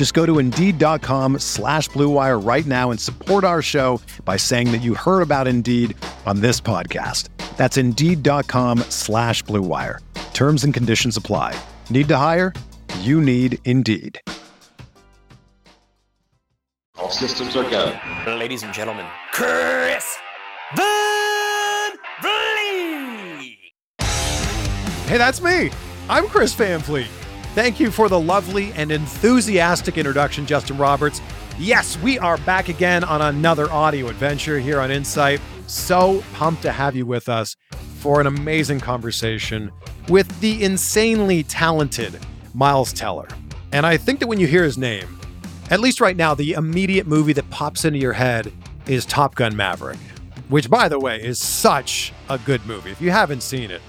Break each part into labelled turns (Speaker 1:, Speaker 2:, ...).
Speaker 1: Just go to Indeed.com slash BlueWire right now and support our show by saying that you heard about Indeed on this podcast. That's Indeed.com slash BlueWire. Terms and conditions apply. Need to hire? You need Indeed.
Speaker 2: All systems are go.
Speaker 3: Ladies and gentlemen, Chris Van Vliet.
Speaker 1: Hey, that's me. I'm Chris Van Vliet. Thank you for the lovely and enthusiastic introduction, Justin Roberts. Yes, we are back again on another audio adventure here on Insight. So pumped to have you with us for an amazing conversation with the insanely talented Miles Teller. And I think that when you hear his name, at least right now, the immediate movie that pops into your head is Top Gun Maverick, which, by the way, is such a good movie. If you haven't seen it,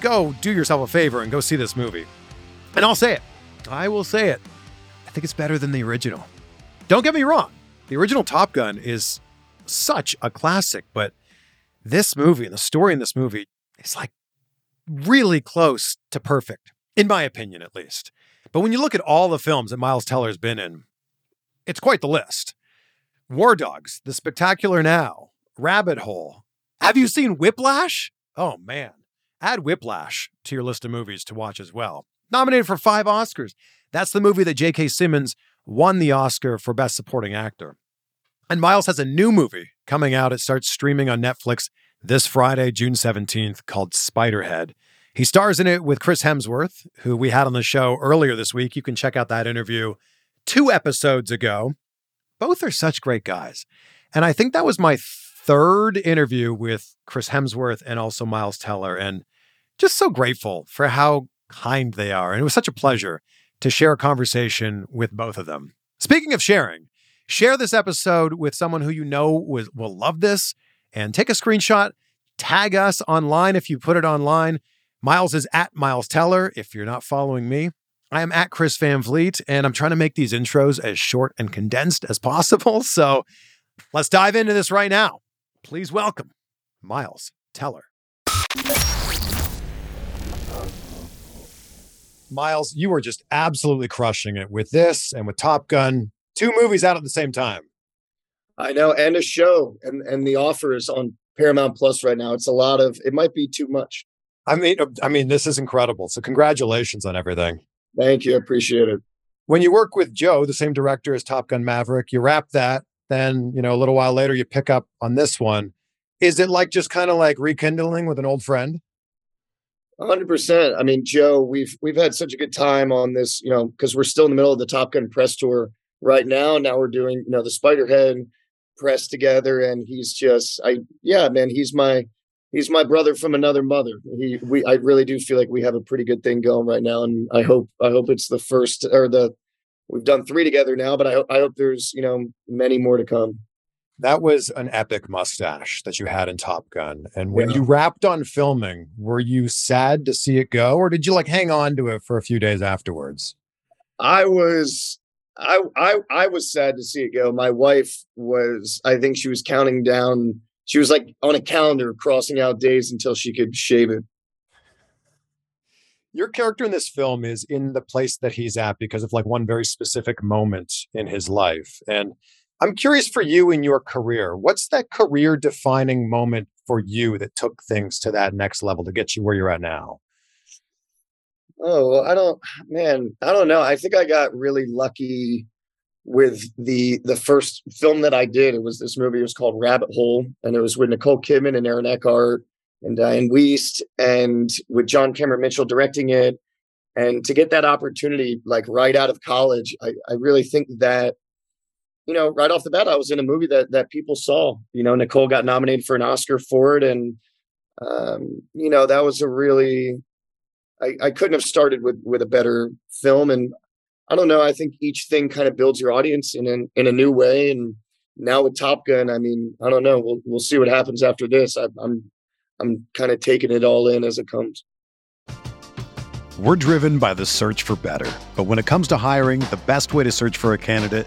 Speaker 1: go do yourself a favor and go see this movie. And I'll say it. I will say it. I think it's better than the original. Don't get me wrong. The original Top Gun is such a classic, but this movie and the story in this movie is like really close to perfect, in my opinion, at least. But when you look at all the films that Miles Teller's been in, it's quite the list. War Dogs, The Spectacular Now, Rabbit Hole. Have you seen Whiplash? Oh man, add Whiplash to your list of movies to watch as well. Nominated for five Oscars. That's the movie that J.K. Simmons won the Oscar for Best Supporting Actor. And Miles has a new movie coming out. It starts streaming on Netflix this Friday, June 17th, called Spiderhead. He stars in it with Chris Hemsworth, who we had on the show earlier this week. You can check out that interview two episodes ago. Both are such great guys. And I think that was my third interview with Chris Hemsworth and also Miles Teller. And just so grateful for how kind they are. And it was such a pleasure to share a conversation with both of them. Speaking of sharing, share this episode with someone who you know will, will love this and take a screenshot, tag us online if you put it online. Miles is at Miles Teller if you're not following me. I am at Chris Van Vliet, and I'm trying to make these intros as short and condensed as possible. So let's dive into this right now. Please welcome Miles Teller. Miles, you are just absolutely crushing it with this and with Top Gun. Two movies out at the same time.
Speaker 4: I know, and a show, and and the offer is on Paramount Plus right now. It's a lot of. It might be too much.
Speaker 1: I mean, I mean, this is incredible. So congratulations on everything.
Speaker 4: Thank you. I appreciate it.
Speaker 1: When you work with Joe, the same director as Top Gun Maverick, you wrap that. Then you know a little while later, you pick up on this one. Is it like just kind of like rekindling with an old friend?
Speaker 4: Hundred percent. I mean, Joe, we've we've had such a good time on this, you know, because we're still in the middle of the Top Gun press tour right now. Now we're doing, you know, the Spiderhead press together, and he's just, I, yeah, man, he's my, he's my brother from another mother. He, we, I really do feel like we have a pretty good thing going right now, and I hope, I hope it's the first or the, we've done three together now, but I hope, I hope there's, you know, many more to come
Speaker 1: that was an epic mustache that you had in Top Gun. And when yeah. you wrapped on filming, were you sad to see it go, or did you like hang on to it for a few days afterwards?
Speaker 4: I was I I I was sad to see it go. My wife was I think she was counting down she was like on a calendar crossing out days until she could shave it.
Speaker 1: Your character in this film is in the place that he's at because of like one very specific moment in his life. And I'm curious for you in your career, what's that career defining moment for you that took things to that next level to get you where you're at now?
Speaker 4: Oh, well, I don't, man, I don't know. I think I got really lucky with the the first film that I did. It was this movie. It was called Rabbit Hole, and it was with Nicole Kidman and Aaron Eckhart. and Dianne Wiest, and with John Cameron Mitchell directing it, and to get that opportunity like right out of college, I, I really think that you know right off the bat I was in a movie that that people saw. You know, Nicole got nominated for an Oscar for it, and um, you know that was a really I, I couldn't have started with with a better film and I don't know. I think each thing kind of builds your audience in an, in a new way. And now with Top Gun, I mean, I don't know. We'll we'll see what happens after this. I, I'm I'm kind of taking it all in as it comes.
Speaker 1: We're driven by the search for better, but when it comes to hiring, the best way to search for a candidate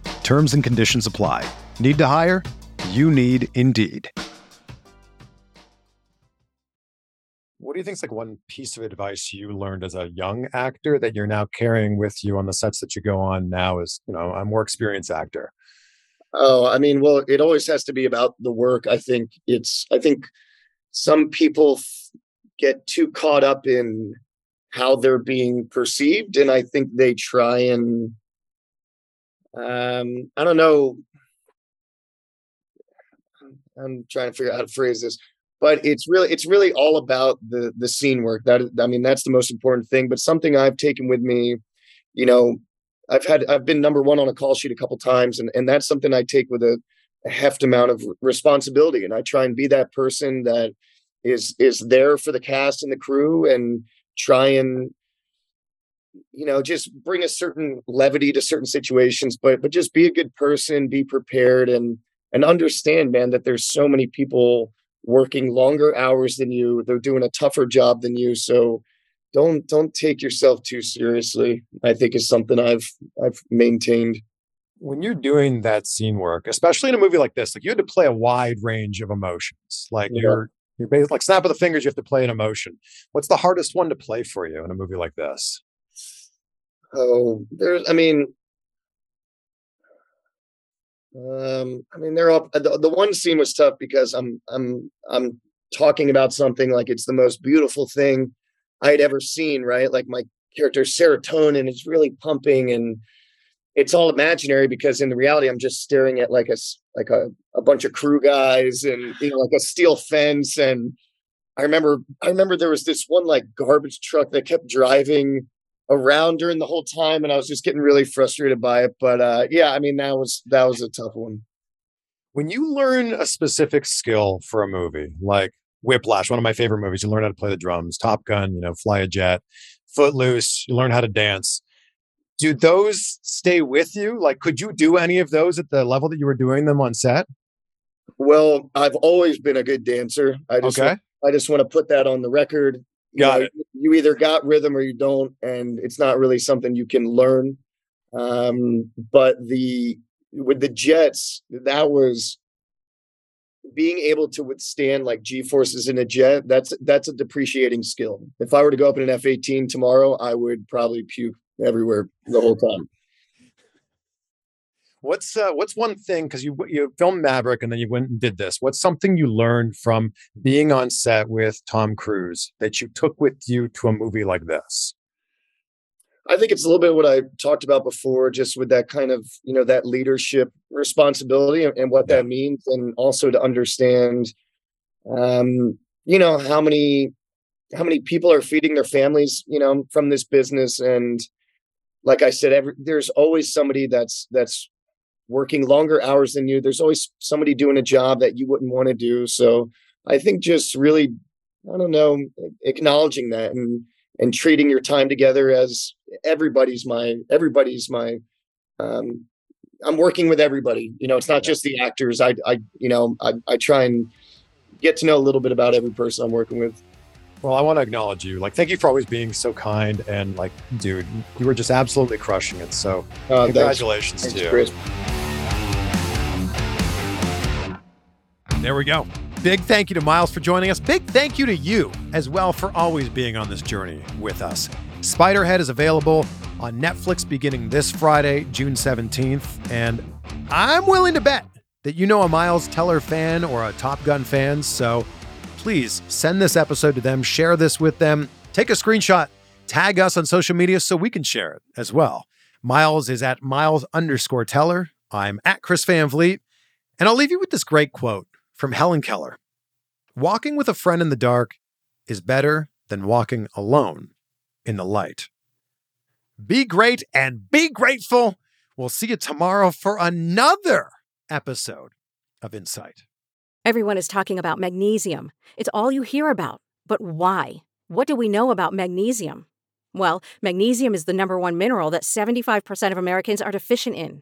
Speaker 1: Terms and conditions apply. Need to hire? You need Indeed. What do you think is like one piece of advice you learned as a young actor that you're now carrying with you on the sets that you go on now as, you know, a more experienced actor?
Speaker 4: Oh, I mean, well, it always has to be about the work. I think it's, I think some people f- get too caught up in how they're being perceived. And I think they try and, um, I don't know. I'm trying to figure out how to phrase this but it's really it's really all about the the scene work that i mean that's the most important thing but something i've taken with me you know i've had i've been number one on a call sheet a couple times and and that's something i take with a, a heft amount of responsibility and i try and be that person that is is there for the cast and the crew and try and you know just bring a certain levity to certain situations but but just be a good person be prepared and and understand man that there's so many people working longer hours than you they're doing a tougher job than you so don't don't take yourself too seriously i think is something i've i've maintained.
Speaker 1: When you're doing that scene work especially in a movie like this like you had to play a wide range of emotions like yeah. you're you're basically like snap of the fingers you have to play an emotion. What's the hardest one to play for you in a movie like this
Speaker 4: oh there's i mean um, I mean, they're all the, the one scene was tough because I'm I'm I'm talking about something like it's the most beautiful thing I had ever seen, right? Like my character serotonin is really pumping and it's all imaginary because in the reality I'm just staring at like a like a, a bunch of crew guys and you know like a steel fence and I remember I remember there was this one like garbage truck that kept driving around during the whole time and I was just getting really frustrated by it. But uh, yeah, I mean that was that was a tough one.
Speaker 1: When you learn a specific skill for a movie, like Whiplash, one of my favorite movies, you learn how to play the drums, Top Gun, you know, fly a jet, Footloose, you learn how to dance. Do those stay with you? Like, could you do any of those at the level that you were doing them on set?
Speaker 4: Well, I've always been a good dancer. I just okay. I just want to put that on the record.
Speaker 1: Got know, it.
Speaker 4: You either got rhythm or you don't, and it's not really something you can learn. Um, but the with the Jets, that was being able to withstand like G forces in a jet. That's that's a depreciating skill. If I were to go up in an F eighteen tomorrow, I would probably puke everywhere the whole time.
Speaker 1: What's uh, what's one thing because you you filmed Maverick and then you went and did this? What's something you learned from being on set with Tom Cruise that you took with you to a movie like this?
Speaker 4: I think it's a little bit what I talked about before, just with that kind of you know that leadership responsibility and, and what yeah. that means, and also to understand, um, you know, how many how many people are feeding their families, you know, from this business, and like I said, every, there's always somebody that's that's working longer hours than you. There's always somebody doing a job that you wouldn't want to do. So I think just really, I don't know, acknowledging that and and treating your time together as everybody's my everybody's my um i'm working with everybody you know it's not just the actors i i you know i, I try and get to know a little bit about every person i'm working with
Speaker 1: Well, I want to acknowledge you. Like, thank you for always being so kind and like, dude, you were just absolutely crushing it. So,
Speaker 4: uh,
Speaker 1: congratulations
Speaker 4: thanks
Speaker 1: to you.
Speaker 4: chris
Speaker 1: There we go. Big thank you to Miles for joining us. Big thank you to you as well for always being on this journey with us. Spiderhead is available on Netflix beginning this Friday, June 17th. And I'm willing to bet that you know a Miles Teller fan or a Top Gun fan. So please send this episode to them, share this with them, take a screenshot, tag us on social media so we can share it as well. Miles is at Miles underscore Teller. I'm at Chris Van Vliet. And I'll leave you with this great quote from Helen Keller Walking with a friend in the dark is better than walking alone in the light. Be great and be grateful. We'll see you tomorrow for another episode of Insight.
Speaker 5: Everyone is talking about magnesium. It's all you hear about. But why? What do we know about magnesium? Well, magnesium is the number one mineral that 75% of Americans are deficient in.